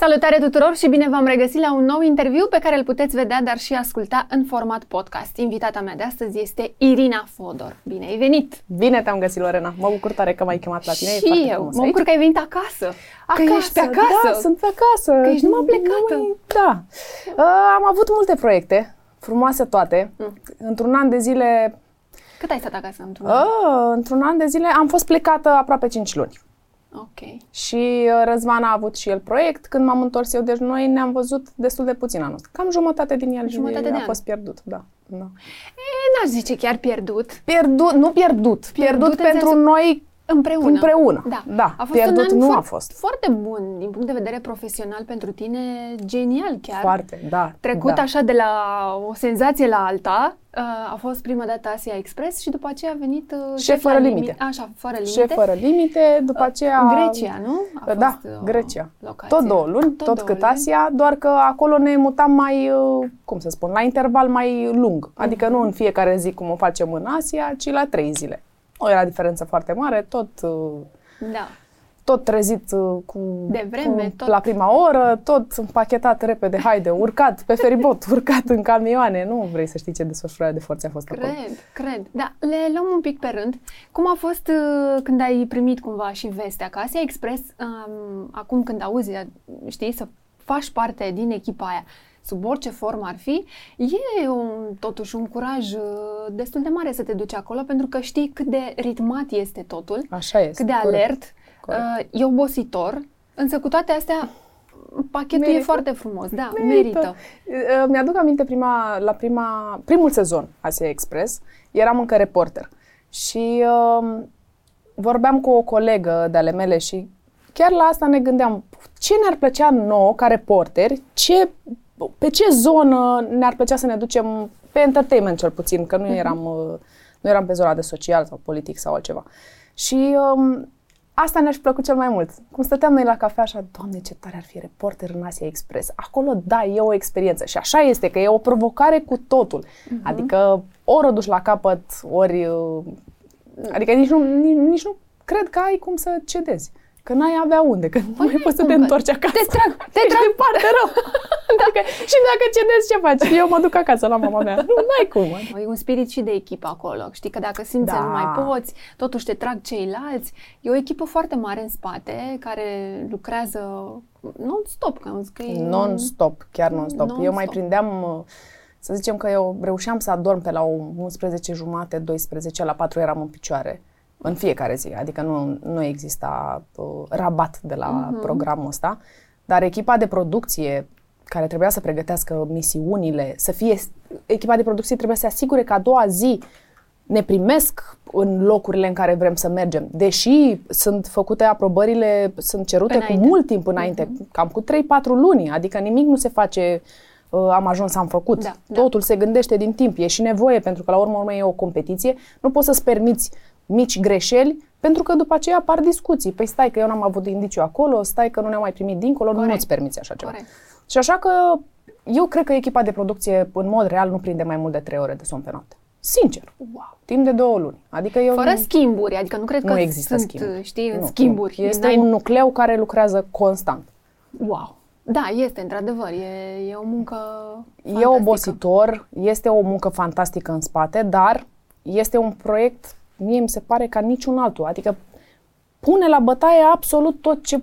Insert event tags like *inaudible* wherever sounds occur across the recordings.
Salutare tuturor și bine v-am regăsit la un nou interviu pe care îl puteți vedea, dar și asculta în format podcast. Invitata mea de astăzi este Irina Fodor. Bine ai venit! Bine te-am găsit, Lorena. Mă bucur tare că m-ai chemat la tine. Și eu. Mă bucur că ai venit acasă. Acasă, că ești pe acasă. Da, sunt pe acasă. Că ești numai plecată. Nu, da. Uh, am avut multe proiecte, frumoase toate. Mm. Într-un an de zile... Cât ai stat acasă într-un an? Uh, într-un an de zile am fost plecată aproape 5 luni. Ok. Și uh, Răzvan a avut și el proiect. Când m-am întors eu, deci noi ne-am văzut destul de puțin anul ăsta. Cam jumătate din el Jumătate a de an. fost pierdut, da. da. E, n-aș zice chiar pierdut. Pierdut, nu pierdut, pierdut, Pierdut în pentru sensul- noi Împreună. Împreună. Da. Da, A fost pierdut un an nu a foarte, fost. Foarte bun din punct de vedere profesional pentru tine, genial chiar. foarte, da. Trecut da. așa de la o senzație la alta, uh, a fost prima dată Asia Express și după aceea a venit uh, Șef la fără limite. limite. Așa, fără limite. Șef fără limite, după aceea... Grecia, nu? A da, fost, uh, Grecia. locația. Tot două luni, tot, două cât luni. Asia, doar că acolo ne mutam mai, uh, cum să spun, la interval mai lung. Adică nu în fiecare zi cum o facem în Asia, ci la trei zile. Nu era diferență foarte mare, tot, uh, Da. tot trezit uh, cu, De vreme, cu tot- la prima oră, tot împachetat repede, haide, urcat pe feribot, *laughs* urcat în camioane. Nu vrei să știi ce desfășurare de forțe a fost acolo. Cred, cred. Da, le luăm un pic pe rând. Cum a fost uh, când ai primit cumva și vestea că Asia Express, um, acum când auzi, știi, să faci parte din echipa aia, sub orice formă ar fi, e un, totuși un curaj uh, destul de mare să te duci acolo, pentru că știi cât de ritmat este totul, Așa este. cât de corect. alert, Corect. uh, e obositor, însă cu toate astea, pachetul e Merită. foarte frumos, da, merită. Uh, Mi-aduc aminte prima, la prima, primul sezon Asia Express, eram încă reporter și uh, vorbeam cu o colegă de ale mele și chiar la asta ne gândeam, ce ne-ar plăcea nouă ca reporteri, ce, pe ce zonă ne-ar plăcea să ne ducem pe entertainment cel puțin, că nu eram, uh, nu eram pe zona de social sau politic sau altceva. Și um, Asta ne-aș plăcut cel mai mult. Cum stăteam noi la cafea așa, doamne, ce tare ar fi reporter în Asia Express. Acolo, da, e o experiență. Și așa este, că e o provocare cu totul. Uh-huh. Adică ori o duci la capăt, ori... uh, Adică nici nu, nici, nici nu cred că ai cum să cedezi. Că n-ai avea unde, că nu mai poți să te cum, că întorci acasă. te trag, te Ești trag. departe rău. *laughs* dacă, și dacă cedezi, ce faci? Eu mă duc acasă la mama mea. Nu, n-ai cum. E un spirit și de echipă acolo. Știi că dacă simți că Da. nu mai poți, totuși te trag ceilalți. E o echipă foarte mare în spate care lucrează non-stop. Că am zis că e Non-stop, chiar non-stop. Non-stop. Eu mai prindeam, uh, să zicem că eu reușeam să adorm pe la o 11 jumate, 12, la 4 eram în picioare. În fiecare zi, adică nu, nu exista uh, rabat de la uh-huh. programul ăsta, dar echipa de producție care trebuia să pregătească misiunile, să fie, echipa de producție trebuie să se asigure că a doua zi ne primesc în locurile în care vrem să mergem. Deși sunt făcute aprobările, sunt cerute Înainte. cu mult timp înainte, cam cu 3-4 luni, adică nimic nu se face uh, am ajuns, am făcut. Da, da. Totul se gândește din timp. E și nevoie, pentru că la urmă urmei e o competiție. Nu poți să-ți permiți mici greșeli, pentru că după aceea apar discuții. Păi stai că eu n-am avut indiciu acolo, stai că nu ne-am mai primit dincolo, Corect. nu-ți permiți așa ceva. Corect. Și așa că eu cred că echipa de producție, în mod real, nu prinde mai mult de 3 ore de somn pe noapte. Sincer. Wow. Timp de două luni. Adică eu Fără nu, schimburi, adică nu cred că nu există sunt, schimburi. știi, în Nu, schimburi. Nu. Este N-ai- un nucleu care lucrează constant. Wow. Da, este, într-adevăr. E, e o muncă E fantastică. obositor, este o muncă fantastică în spate, dar este un proiect, mie mi se pare, ca niciun altul. Adică pune la bătaie absolut tot ce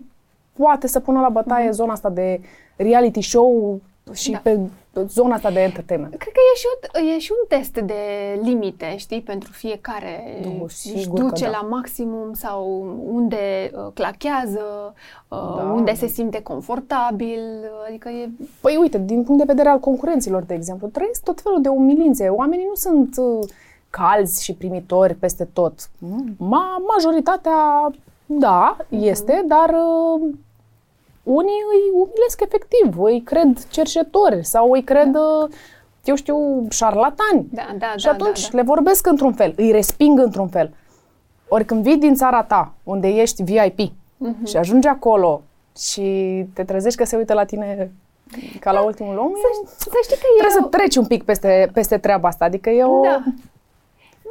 poate să pună la bătaie zona asta de reality show și Da. pe zona asta de entertainment. Cred că e și, o, e și un test de limite, știi, pentru fiecare. Nu, își sigur că duce da. la maximum sau unde uh, clachează, uh, Da. unde se simte confortabil, adică e... Păi uite, din punct de vedere al concurenților, de exemplu, trăiesc tot felul de umilințe. Oamenii nu sunt uh, calzi și primitori peste tot. Ma, majoritatea, da, este, dar uh, unii îi umilesc efectiv, îi cred cercetori sau îi cred, uh, eu știu, șarlatani. Da, da, și da, atunci da, da. le vorbesc într-un fel, îi resping într-un fel. Ori când vii din țara ta, unde ești VIP, Mhm. și ajungi acolo și te trezești că se uită la tine ca la ultimul om, e- Să știi că e... trebuie să treci un pic peste, peste treaba asta. Adică e o... Da.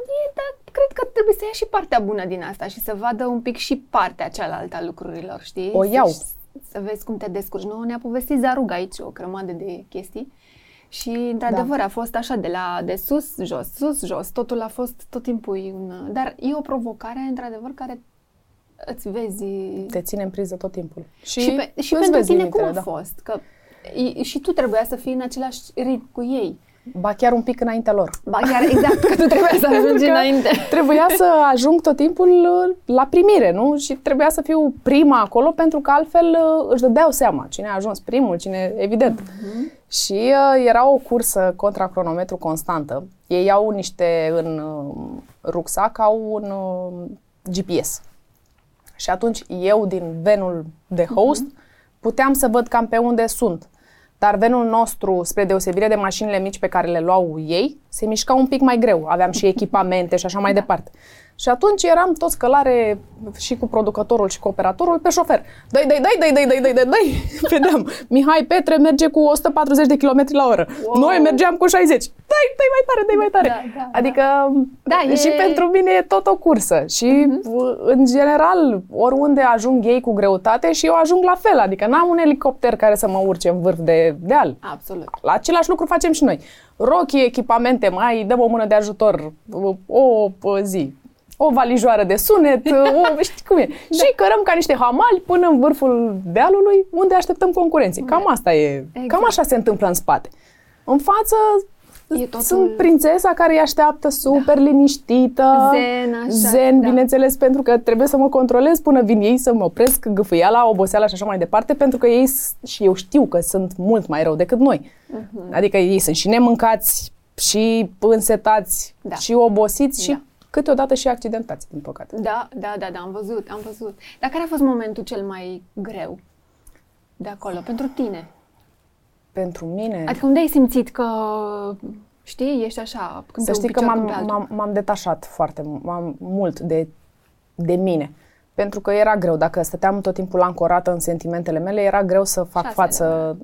E, dar cred că trebuie să ia și partea bună din asta și să vadă un pic și partea cealaltă a lucrurilor, știi? O Să- iau. să vezi cum te descurci. Nu ne-a povestit Zarug aici o grămadă de chestii. Și, într-adevăr, da. a fost așa, de la de sus, jos, sus, jos. Totul a fost tot timpul un... Dar e o provocare, într-adevăr, care îți vezi... Te ține în priză tot timpul. Și, și, pe, și pentru tine limitele, cum a da. fost? Că și tu trebuia să fii în același ritm cu ei. Ba chiar un pic înaintea lor. Ba chiar, exact, că tu trebuia să *laughs* ajungi înainte. Trebuia să ajung tot timpul uh, la primire, nu? Și trebuia să fiu prima acolo, pentru că altfel uh, își dădeau seama cine a ajuns primul, cine, evident. Uh-huh. Și uh, era o cursă contra cronometru constantă. Ei au niște, în uh, rucsac, au un uh, GPS. Și atunci eu, din venul de host, uh-huh. puteam să văd cam pe unde sunt. Dar venul nostru, spre deosebire de mașinile mici pe care le luau ei, se mișca un pic mai greu. Aveam și *laughs* echipamente și așa mai da. departe. Și atunci eram toți călare și cu producătorul și cu operatorul pe șofer. Dai, dai, dai, dai, dai, dai, dai, dai, dai, *laughs* vedeam. Mihai Petre merge cu 140 de km la oră. Wow. Noi mergeam cu 60. Dai, dai mai tare, dai mai tare. Da, da, da. adică da, și e... pentru mine e tot o cursă. Și uh-huh. în general, oriunde ajung ei cu greutate și eu ajung la fel. Adică n-am un elicopter care să mă urce în vârf de deal. Absolut. La același lucru facem și noi. Rochii, echipamente, mai dăm o mână de ajutor o, o zi o valijoară de sunet, *laughs* o, știi cum e. Da. Și cărăm ca niște hamali până în vârful dealului unde așteptăm concurenții. Cam da. asta e, exact. cam așa se întâmplă în spate. În față E totul... Sunt prințesa care îi așteaptă super da. liniștită. Zen, așa. Zen, da. bineînțeles, pentru că trebuie să mă controlez până vin ei să mă opresc gâfâiala, oboseala și așa mai departe, pentru că ei, și eu știu că sunt mult mai rău decât noi. Uh-huh. Adică ei sunt și nemâncați, și însetați, da. și obosiți, da. și câteodată și accidentați, din păcate. Da, da, da, da, am văzut, am văzut. Dar care a fost momentul cel mai greu de acolo, pentru tine? Pentru mine? Adică unde ai simțit că, știi, ești așa, când Să știi că m-am, m-am, m-am detașat foarte m-am, mult de, de mine. Pentru că era greu. Dacă stăteam tot timpul ancorată în sentimentele mele, era greu să fac Șase față...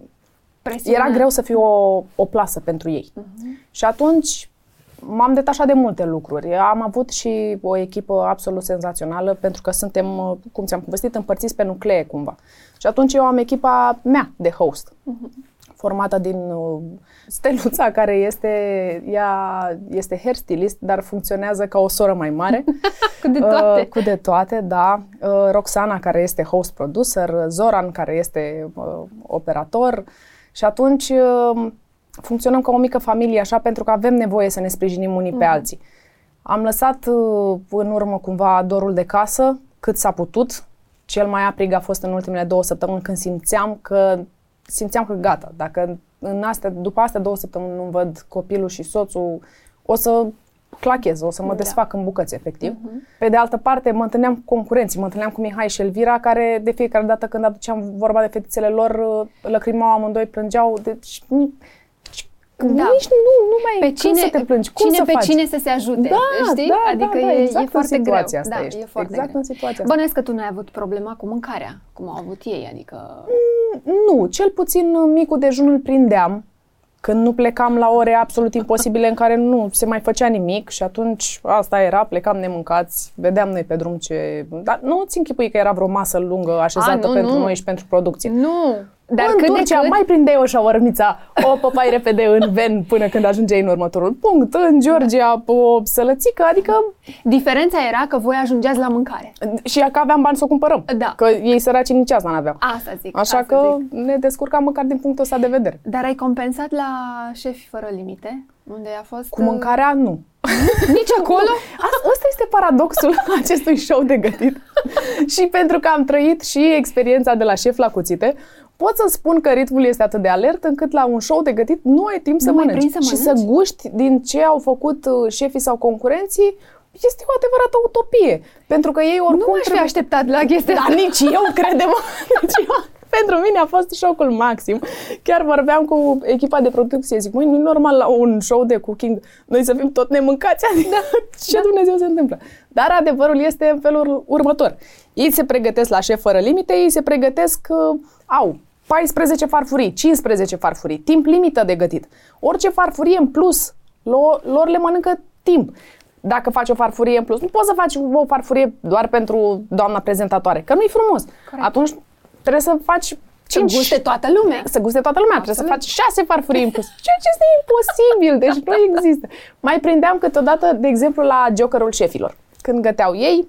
Presiune. Era greu să fiu o, o plasă pentru ei. Uh-huh. Și atunci m-am detașat de multe lucruri. Am avut și o echipă absolut senzațională pentru că suntem, cum ți-am povestit, împărțiți pe nuclee cumva. Și atunci eu am echipa mea de host, uh-huh. formată din uh, Steluța, care este, ea este hairstylist, dar funcționează ca o soră mai mare. *laughs* cu de toate. Uh, cu de toate, da. Uh, Roxana, care este host producer, Zoran, care este uh, operator. Și atunci uh, funcționăm ca o mică familie așa pentru că avem nevoie să ne sprijinim unii mm. pe mhm. alții. Am lăsat uh, în urmă cumva dorul de casă cât s-a putut. Cel mai aprig a fost în ultimele două săptămâni când simțeam că simțeam că gata, dacă în astea, după astea două săptămâni nu văd copilul și soțul, o să clachez, o să mă da. desfac în bucăți, efectiv. Uh-huh. Pe de altă parte, mă întâlneam cu concurenții, mă întâlneam cu Mihai și Elvira, care de fiecare dată când aduceam vorba de fetițele lor, uh, lăcrimau amândoi, plângeau. Deci da. nici nu, nu mai pe cine, să te plângi. Cum cine să pe faci? cine să se ajute, da, știi? Da, adică da, da, exact e, e foarte greu. Asta da, ești. e foarte exact greu. în situația Bănuiesc că tu nu ai avut problema cu mâncarea, cum au avut ei, adică... Mm, nu, cel puțin micul dejun îl prindeam când nu plecam la ore absolut imposibile în care nu se mai făcea nimic și atunci asta era, plecam nemâncați, vedeam noi pe drum ce... Dar nu ți închipui că era vreo masă lungă așezată A, nu, pentru nu. noi și pentru producție. Nu, dar în cât Turcia de cât... mai prindeai o șaormița, o păpai repede în ven până când ajungeai în următorul punct. În Georgia o sălățică, adică... Diferența era că voi ajungeați la mâncare. Și că aveam bani să o cumpărăm. Da. Că ei săraci nici asta n-aveau. Asta zic. Așa asta că zic. ne descurcam măcar din punctul ăsta de vedere. Dar ai compensat la Șefi Fără Limite? Unde a fost... Cu mâncarea, nu. *laughs* Nici acolo? Asta este paradoxul *laughs* acestui show de gătit. și pentru că am trăit și experiența de la șef la cuțite, pot să spun că ritmul este atât de alert încât la un show de gătit nu ai timp nu să mănânci. Să și să guști din ce au făcut uh, șefii sau concurenții este o adevărată utopie. Pentru că ei oricum... Nu aș fi așteptat la chestia Dar nici eu, crede-mă. *laughs* nici eu pentru mine a fost șocul maxim. Chiar vorbeam cu echipa de producție, zic, măi, nu e normal la un show de cooking noi să fim tot nemâncați, *laughs* adică da. ce da. Dumnezeu se întâmplă? Dar adevărul este în felul următor. Ei se pregătesc la șef fără limite, ei se pregătesc, uh, au 14 farfurii, 15 farfurii, timp limită de gătit. Orice farfurie în plus, lor, lor le mănâncă timp dacă faci o farfurie în plus. Nu poți să faci o farfurie doar pentru doamna prezentatoare, că nu-i frumos. Corect. Atunci trebuie să faci Să cinci... guste toată lumea. Să guste toată lumea, trebuie să faci șase farfurii în plus. *laughs* Ceea ce este imposibil, deci nu există. Mai prindeam câteodată, de exemplu, la jokerul șefilor. Când găteau ei,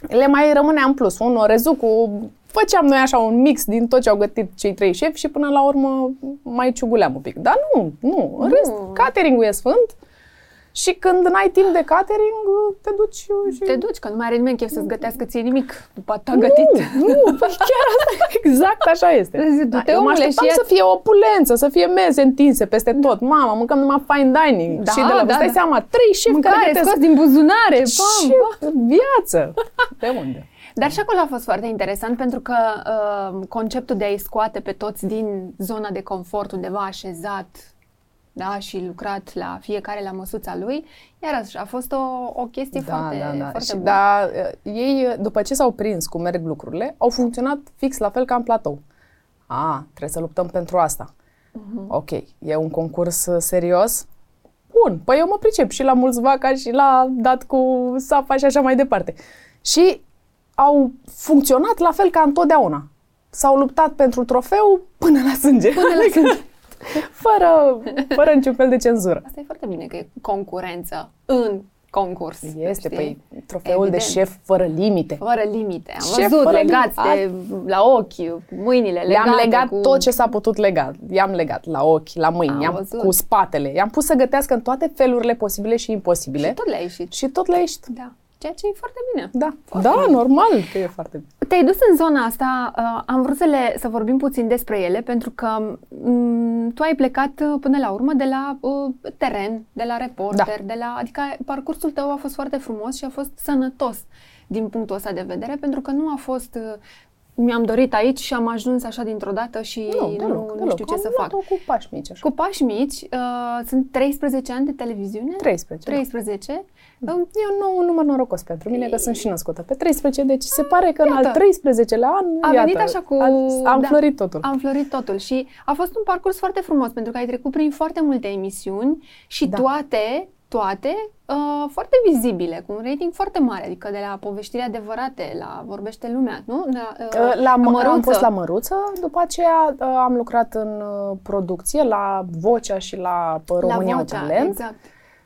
le mai rămânea în plus. Un orezul cu... Făceam noi așa un mix din tot ce au gătit cei trei șefi și până la urmă mai ciuguleam un pic. Dar nu, nu. În Nu. rest, catering-ul e sfânt și când n-ai timp de catering, te duci și... Te duci, că nu mai are nimeni chef să-ți gătească ție nimic după atâta gătit. Nu, nu, *laughs* păi chiar asta, exact așa este. Zic, du-te, Da, eu mă omule, așteptam și să fie opulență, să fie mese întinse peste tot. Mama, mâncăm numai fine dining. Da, și de la, da, da, stai da. seama, trei șefi care Mâncare gătesc. scos din buzunare, Ce pam, pam. viață! De unde? Dar și acolo a fost foarte interesant pentru că uh, conceptul de a-i scoate pe toți din zona de confort undeva așezat da, și lucrat la fiecare la măsuța lui, iarăși a fost o, o chestie foarte, foarte și bună. da, ei, după ce s-au prins cum merg lucrurile, au funcționat fix la fel ca în platou. A, trebuie să luptăm pentru asta. Mhm. Ok, e un concurs uh, serios? Bun, păi eu mă pricep și la mulți vaca și la dat cu sapa și așa mai departe. Și au funcționat la fel ca întotdeauna. S-au luptat pentru trofeu până la sânge. Până la sânge. *laughs* fără, fără niciun fel de cenzură. Asta e foarte bine că e concurență în concurs. Este, știi? păi, trofeul Evident. de șef fără limite. Fără limite. Am Șef văzut fără legați limite. de, la ochi, mâinile legate. Le-am legat cu... tot ce s-a putut lega. I-am legat la ochi, la mâini, Am i-am văzut. cu spatele. I-am pus să gătească în toate felurile posibile și imposibile. Și tot le-a ieșit. și tot le ieșit. Da. Ceea ce e foarte bine. Da, Foarte da, bine. normal că e foarte bine. Te-ai dus în zona asta, uh, am vrut să, le, să vorbim puțin despre ele, pentru că um, tu ai plecat uh, până la urmă de la uh, teren, de la reporter, de la, adică parcursul tău a fost foarte frumos și a fost sănătos din punctul ăsta de vedere, pentru că nu a fost uh, mi-am dorit aici și am ajuns așa dintr-o dată și Nu, nu, deloc, nu deloc. știu ce Am să fac. luat-o cu pași mici așa. Cu pași mici, uh, sunt 13 ani de televiziune? 13. 13. Da. E un nou număr norocos pentru mine, că sunt și născută pe 13, deci se pare că în Iată. al 13-lea an, A iată, venit așa cu... Am, am da, florit totul. Am florit totul și a fost un parcurs foarte frumos pentru că ai trecut prin foarte multe emisiuni și Da. toate, toate uh, foarte vizibile, cu un rating foarte mare, adică de la poveștiri adevărate, la vorbește lumea, nu? La, Uh, La, mă- am Măruță. fost la Măruță, după aceea uh, am lucrat în uh, producție, la Vocea și la uh, România la au vocea, Talent. Exact.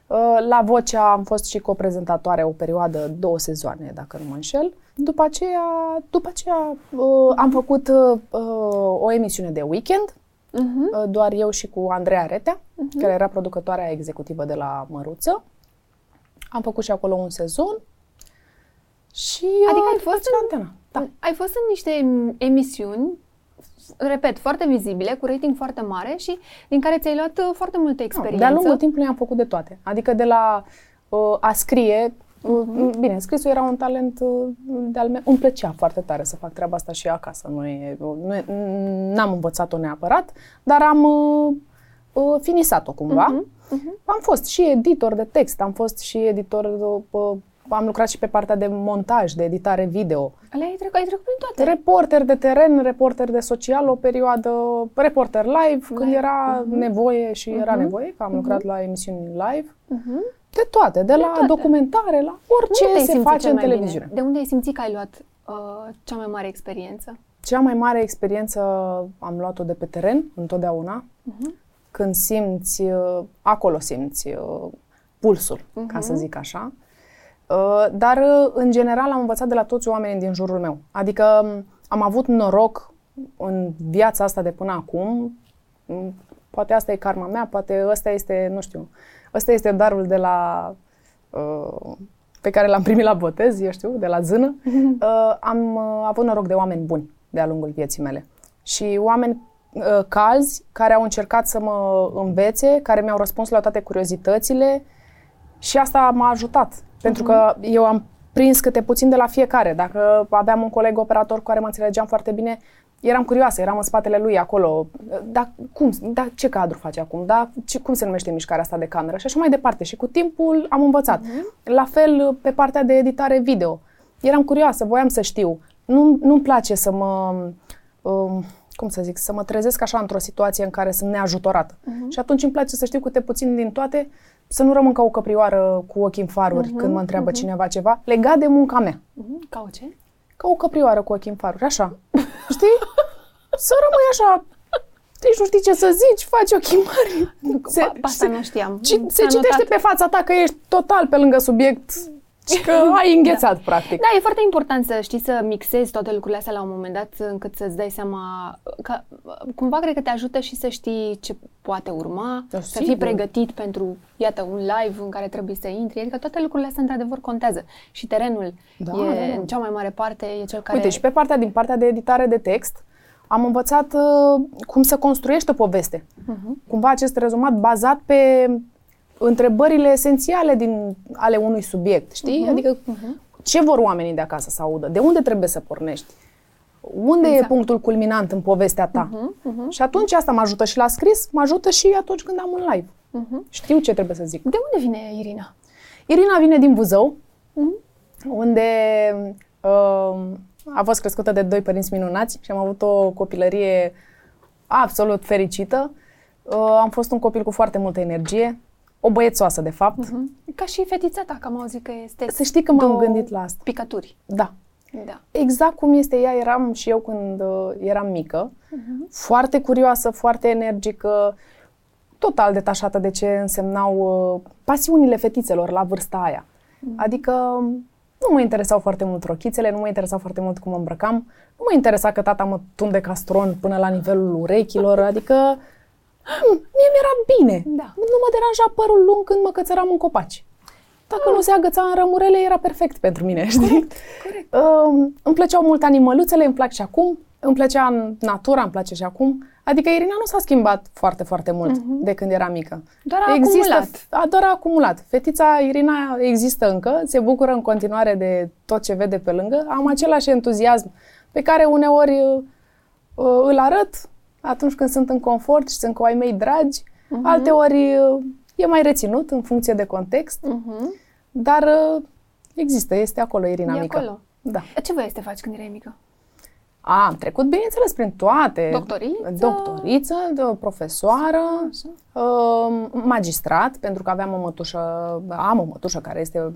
Uh, La Vocea am fost și coprezentatoare o perioadă, două sezoane, dacă nu mă înșel. După aceea, după aceea uh, am făcut uh, o emisiune de weekend, Uh-huh. uh, doar eu și cu Andreea Retea, care era producătoarea executivă de la Măruță. Am făcut și acolo un sezon. Și Adică ai uh, după fost aceea în- antena. Da. Ai fost în niște em- emisiuni, repet, foarte vizibile, cu rating foarte mare și din care ți-ai luat uh, foarte multă experiență. De-a lungul timpului am făcut de toate. Adică de la uh, a scrie, uh, bine, scrisul era un talent uh, de-al meu. Îmi plăcea foarte tare să fac treaba asta și acasă. Nu e, nu e, n-am învățat-o neapărat, dar am uh, uh, finisat-o cumva. Mhm, Am fost și editor de text, am fost și editor, uh, am lucrat și pe partea de montaj, de editare video. Le-ai trecut, ai trecut prin toate. Reporter de teren, reporter de social, o perioadă, reporter live, când Live, era mhm. nevoie și era Mhm. nevoie, că am lucrat la emisiuni live. Mhm. De toate, de la toate. documentare, la Unde orice te-ai se simțit face cel în mai televiziune. Bine? De unde ai simțit că ai luat uh, cea mai mare experiență? Cea mai mare experiență am luat-o de pe teren, întotdeauna, Mhm. când simți, uh, acolo simți uh, pulsul, ca să Mhm. zic așa. Uh, Dar, uh, în general, am învățat de la toți oamenii din jurul meu. Adică m, am avut noroc în viața asta de până acum. M, Poate asta e karma mea, poate ăsta este, nu știu, ăsta este darul de la... uh, pe care l-am primit la botez, eu știu, de la zână. *laughs* Uh, am uh, avut noroc de oameni buni de-a lungul vieții mele. Și oameni uh, calzi care au încercat să mă învețe, care mi-au răspuns la toate curiozitățile și asta m-a ajutat. Pentru că eu am prins câte puțin de la fiecare. Dacă aveam un coleg operator cu care mă înțelegeam foarte bine, eram curioasă, eram în spatele lui acolo. Da, cum, da, ce cadru face acum? Da, ce, cum se numește mișcarea asta de cameră? Și așa mai departe. Și cu timpul am învățat. La fel pe partea de editare video. Eram curioasă, voiam să știu. Nu, nu-mi place să mă... Um, cum să zic, să mă trezesc așa într-o situație în care sunt neajutorată. Și atunci îmi place să știu câte puțin din toate, să nu rămân ca o căprioară cu ochii în faruri când mă întreabă cineva ceva, legat de munca mea. Mhm. Ca o ce? ca o căprioară cu ochii în faruri, așa. Știi? *laughs* Să rămâi așa deci nu știi ce să zici, faci ochii mari. Se, Asta nu știam. Ci, se citește pe fața ta că ești total pe lângă subiect și că ai *laughs* înghețat, da. practic. Da, e foarte important să știi să mixezi toate lucrurile astea la un moment dat, încât să-ți dai seama că cumva cred că te ajută și să știi ce poate urma, da, să fii pregătit pentru, iată, un live în care trebuie să intri, adică toate lucrurile astea într-adevăr contează. Și terenul da, e, da. în cea mai mare parte, e cel care... Uite, și pe partea din partea de editare de text, am învățat uh, cum să construiești o poveste. Uh-huh. Cumva acest rezumat bazat pe întrebările esențiale din, ale unui subiect, știi? Uh-huh. Adică uh-huh. ce vor oamenii de acasă să audă? De unde trebuie să pornești? Unde exact. e punctul culminant în povestea ta? Uh-huh, uh-huh. Și atunci asta mă ajută și la scris, mă ajută și atunci când am un live. Uh-huh. Știu ce trebuie să zic. De unde vine Irina? Irina vine din Buzău, uh-huh. unde uh, a fost crescută de doi părinți minunați și am avut o copilărie absolut fericită. Uh, am fost un copil cu foarte multă energie, o băiețoasă, de fapt. Uh-huh. Ca și fetița ta, că am auzit că este... Să știi că m-am gândit la asta. Picături. Da. da. Exact cum este ea, eram și eu când uh, eram mică. Uh-huh. Foarte curioasă, foarte energică, total detașată de ce însemnau uh, pasiunile fetițelor la vârsta aia. Uh-huh. Adică nu mă interesau foarte mult rochițele, nu mă interesau foarte mult cum mă îmbrăcam, nu mă interesa că tata mă tunde castron până la nivelul urechilor, adică mm, mie mi-era bine. Da. Nu mă deranja părul lung când mă cățăram în copaci. Dacă ah. nu se agăța în rămurele, era perfect pentru mine, știi? Corect, corect. Uh, *laughs* îmi plăceau mult animăluțele, îmi plac și acum. Îmi plăcea natura, îmi place și acum. Adică Irina nu s-a schimbat foarte, foarte mult uh-huh. de când era mică. Doar a există, acumulat. A, doar a acumulat. Fetița Irina există încă, se bucură în continuare de tot ce vede pe lângă. Am același entuziasm pe care uneori uh, uh, îl arăt atunci când sunt în confort și sunt cu ai mei dragi. Uh-huh. Alteori uh, e mai reținut în funcție de context. Uh-huh. Dar uh, există, este acolo Irina e mică. Acolo. Da. Ce voiai să te faci când erai mică? A, am trecut, bineînțeles, prin toate. Doctoriță? Doctoriță, de profesoară, uh, magistrat, pentru că aveam o mătușă, am o mătușă care este,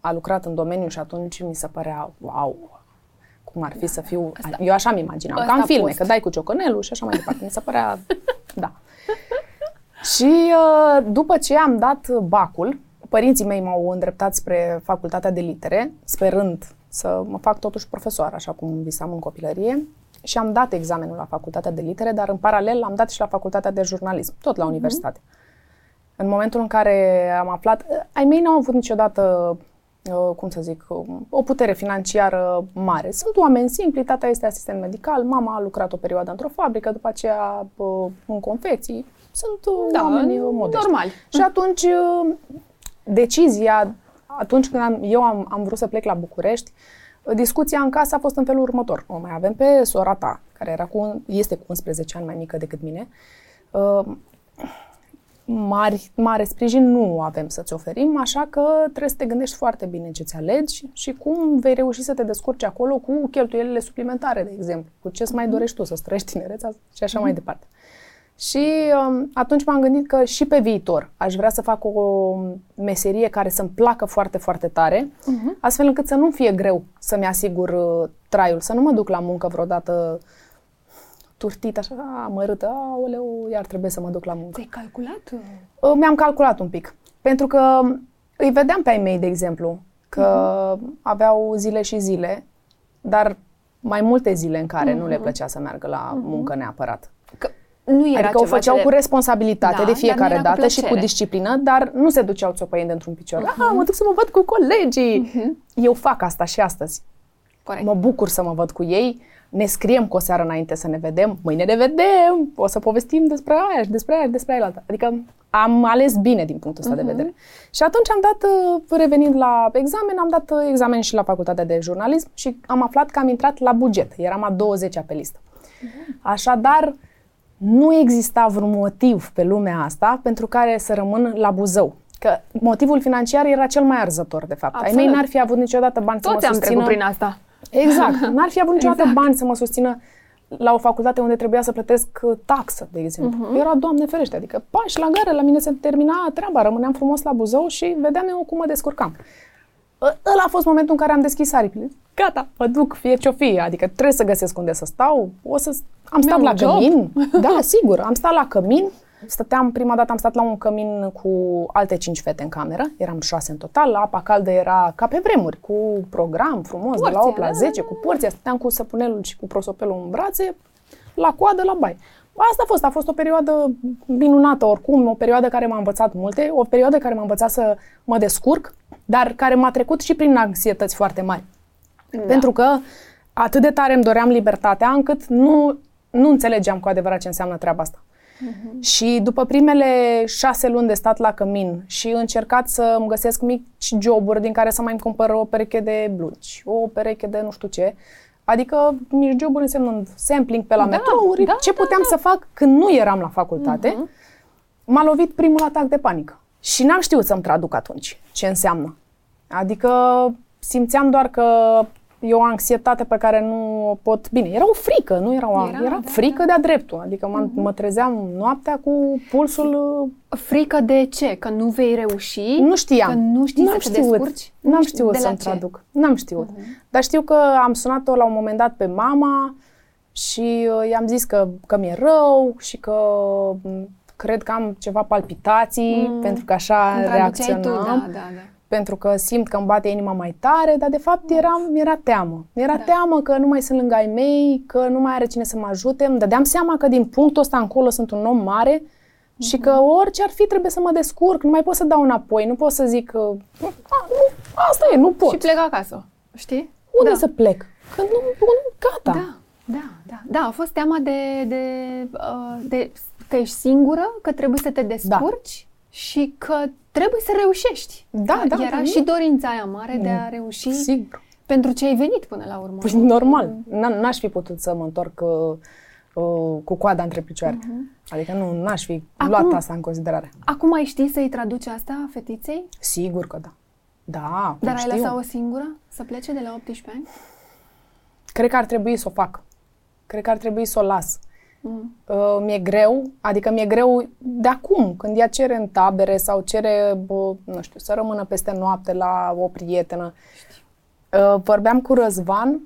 a lucrat în domeniu și atunci mi se părea, wow, cum ar fi da, să fiu... Asta, eu așa mi imaginam, ca în filme, post. că dai cu ciocanelul și așa mai departe. Mi se părea, *laughs* da. Și uh, după ce am dat bacul, părinții mei m-au îndreptat spre facultatea de litere, sperând să mă fac totuși profesor, așa cum visam în copilărie. Și am dat examenul la facultatea de litere, dar în paralel am dat și la facultatea de jurnalism, tot la mm-hmm. universitate. În momentul în care am aflat, ai mei n-au avut niciodată, uh, cum să zic, o putere financiară mare. Sunt oameni simpli, tata este asistent medical, mama a lucrat o perioadă într-o fabrică, după aceea uh, în confecții. Sunt uh, da, oameni modești. Normal. Și atunci decizia atunci când am, eu am, am vrut să plec la București, discuția în casă a fost în felul următor. O mai avem pe sora ta, care era cu, este cu 11 ani mai mică decât mine. Uh, mari, mare sprijin nu avem să-ți oferim, așa că trebuie să te gândești foarte bine ce-ți alegi și cum vei reuși să te descurci acolo cu cheltuielile suplimentare, de exemplu, cu ce-ți mai dorești tu, să trăiești tinereța și așa mai departe. Și um, atunci m-am gândit că și pe viitor aș vrea să fac o meserie care să-mi placă foarte, foarte tare, uh-huh. astfel încât să nu fie greu să-mi asigur uh, traiul, să nu mă duc la muncă vreodată turtit, așa, amărâtă, aoleu, iar trebuie să mă duc la muncă. Ți-ai calculat? Uh, mi-am calculat un pic. Pentru că îi vedeam pe ai mei, de exemplu, că uh-huh. aveau zile și zile, dar mai multe zile în care uh-huh. nu le mhm. plăcea să meargă la uh-huh. muncă neapărat. Că nu era adică o făceau ce... cu responsabilitate da, de fiecare dată cu și cu disciplină, dar nu se duceau țopăind într-un picior. Uh-huh. Ah, mă duc să mă văd cu colegii. Uh-huh. Eu fac asta și astăzi. Corect. Mă bucur să mă văd cu ei. Ne scriem cu o seară înainte să ne vedem. Mâine ne vedem. O să povestim despre aia și despre aia și despre aia. Adică am ales bine din punctul ăsta uh-huh. de vedere. Și atunci am dat, uh, revenind la examen, am dat uh, examen și la facultatea de jurnalism și am aflat că am intrat la buget. Eram a 20-a pe listă. Uh-huh. Așadar, nu exista vreun motiv pe lumea asta pentru care să rămân la Buzău. Că motivul financiar era cel mai arzător, de fapt. Absolut. Ai mei n-ar fi avut niciodată bani Toți să mă susțină... prin asta. Exact. *laughs* N-ar fi avut niciodată exact. bani să mă susțină la o facultate unde trebuia să plătesc taxă, de exemplu. Uh-huh. Era, Doamne ferește, adică pași la gară, la mine se termina treaba, rămâneam frumos la Buzău și vedeam eu cum mă descurcam. Ă- Ăla a fost momentul în care am deschis aripile. Gata, mă duc, fie ce-o fie. Adică trebuie să găsesc unde să stau. O să... Am stat Mi-am la un job. cămin. Da, sigur. Am stat la cămin. Stăteam, prima dată am stat la un cămin cu alte cinci fete în cameră. Eram șase în total. Apa caldă era ca pe vremuri, cu program frumos, de la Porția, 8 la da, 10, cu porția. Stăteam cu săpunelul și cu prosopelul în brațe, la coadă, la bai. Asta a fost, a fost o perioadă minunată oricum, o perioadă care m-a învățat multe, o perioadă care m-a învățat să mă descurc, dar care m-a trecut și prin anxietăți foarte mari. Da. Pentru că atât de tare îmi doream libertatea încât nu, nu înțelegeam cu adevărat ce înseamnă treaba asta. Uh-huh. Și după primele șase luni de stat la cămin și încercat să îmi găsesc mici joburi din care să mai îmi cumpăr o pereche de blugi, o pereche de nu știu ce, adică mici joburi însemnând sampling pe la Da, metrouri, da, ce puteam să fac când nu eram la facultate, uh-huh. m-a lovit primul atac de panică. Și n-am știut să-mi traduc atunci ce înseamnă. Adică simțeam doar că e o anxietate pe care nu o pot... Bine, era o frică, nu era o... Era, Era, era da, frică de-a dreptul. Adică mă, Mhm. mă trezeam noaptea cu pulsul... uh, Frică de ce? Că nu vei reuși? Nu știam. Că nu știi N-am să te știut. descurci? N-am Nu știi știut de la să-mi ce? Mhm. traduc. N-am știut. Dar știu că am sunat-o la un moment dat pe mama și uh, i-am zis că, că mi-e rău și că m, cred că am ceva palpitații, Mm. pentru că așa Când traduceai tu, reacționam. da, da, da. Pentru că simt că îmi bate inima mai tare, dar de fapt era, era teamă. Era Da. da. teamă că nu mai sunt lângă ai mei, că nu mai are cine să mă ajute. Îmi dădeam seama că din punctul ăsta încolo sunt un om mare și că Mhm. orice ar fi trebuie să mă descurc, nu mai pot să dau înapoi, nu pot să zic că "A, nu, asta e, nu pot. Și plec acasă, știi? Unde da. să plec? Că nu, nu gata. Da, da, da. Da, a fost teama de, de, uh, de că ești singură, că trebuie să te descurci și că trebuie să reușești. Da, da, Era da, și nu. dorința aia mare de a reuși Sigur. pentru ce ai venit până la urmă. Păi, normal. N- N-aș fi putut să mă întorc uh, uh, cu coada între picioare. Adică nu n-aș fi Acum- luat asta în considerare. Acum ai ști să-i traduci asta fetiței? Sigur că da. Da, Dar ai știu. lăsat-o singură să plece de la 18 ani? Cred că ar trebui să o fac. Cred că ar trebui să o las. Mm. Uh, mi-e greu, adică mi-e greu de acum, când ea cere în tabere sau cere, bă, nu știu, să rămână peste noapte la o prietenă. Uh, vorbeam cu Răzvan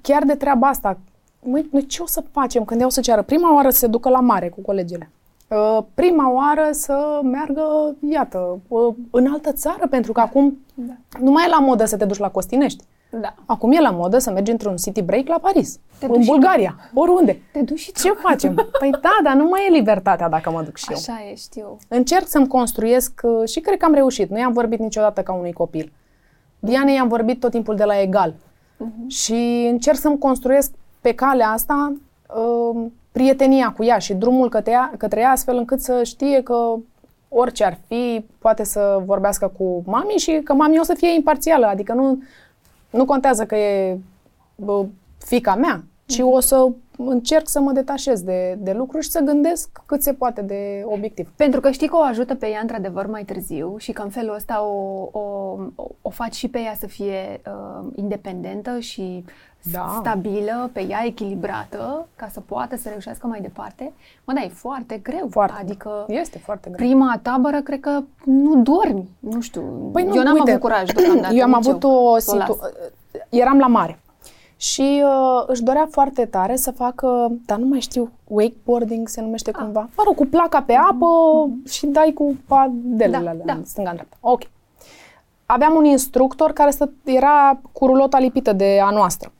chiar de treaba asta. Măi, noi ce o să facem când ea o să ceară? Prima oară să se ducă la mare cu colegele. Uh, prima oară să meargă, iată, uh, în altă țară, pentru că acum Da. nu mai e la modă să te duci la Costinești. Da. Acum e la modă să mergi într-un city break la Paris, Te în duci și tu. Bulgaria, oriunde. Te duci și tu. Ce facem? Păi da, dar nu mai e libertatea dacă mă duc și eu. Așa e, știu. Încerc să-mi construiesc uh, și cred că am reușit. Nu i-am vorbit niciodată ca unui copil. Dianei i-am vorbit tot timpul de la egal. Mhm. Și încerc să-mi construiesc pe calea asta uh, prietenia cu ea și drumul către ea, către ea astfel încât să știe că orice ar fi, poate să vorbească cu mami și că mami o să fie imparțială. Adică nu, nu contează că e bă, fica mea, ci o să încerc să mă detașez de, de lucruri și să gândesc cât se poate de obiectiv. Pentru că știi că o ajută pe ea într-adevăr mai târziu și că în felul ăsta o, o, o, o faci și pe ea să fie uh, independentă și Da. stabilă, pe ea echilibrată, ca să poată să reușească mai departe. Mă, da, e foarte greu. Foarte. Adică Este foarte greu. prima tabără, cred că nu dormi. Nu știu. Păi nu, eu n-am uite, avut curaj deocamdată. *clears throat* Eu am nici avut eu, o să las. situație... Eram la mare. Și uh, își dorea foarte tare să facă, dar nu mai știu, wakeboarding se numește Ah. cumva. Mă rog, cu placa pe apă și dai cu padelele Da, alea, da. în stânga-dreapta. Ok. Aveam un instructor care stă, era cu rulota lipită de a noastră.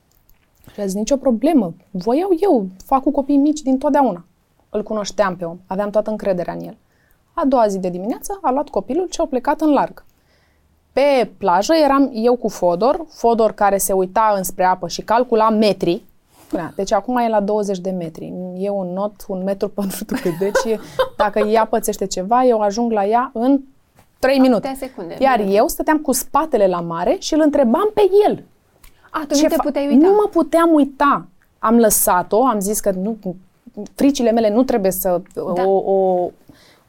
Și a zis, nicio problemă, voiau eu, fac cu copii mici din totdeauna. Îl cunoșteam pe om, aveam toată încrederea în el. A doua zi de dimineață a luat copilul și au plecat în larg. Pe plajă eram eu cu Fodor, Fodor care se uita înspre apă și calcula metri. Spunea, deci acum e la 20 de metri. E un not, un metru *laughs* pe nu știu cât. Deci e- dacă ea pățește ceva, eu ajung la ea în 3 minute. Atâtea secunde. Iar Bine. eu stăteam cu spatele la mare și îl întrebam pe el. A, tu nu te fa- puteai uita. Nu mă puteam uita. Am lăsat-o, am zis că nu, fricile mele nu trebuie să Da. o, o,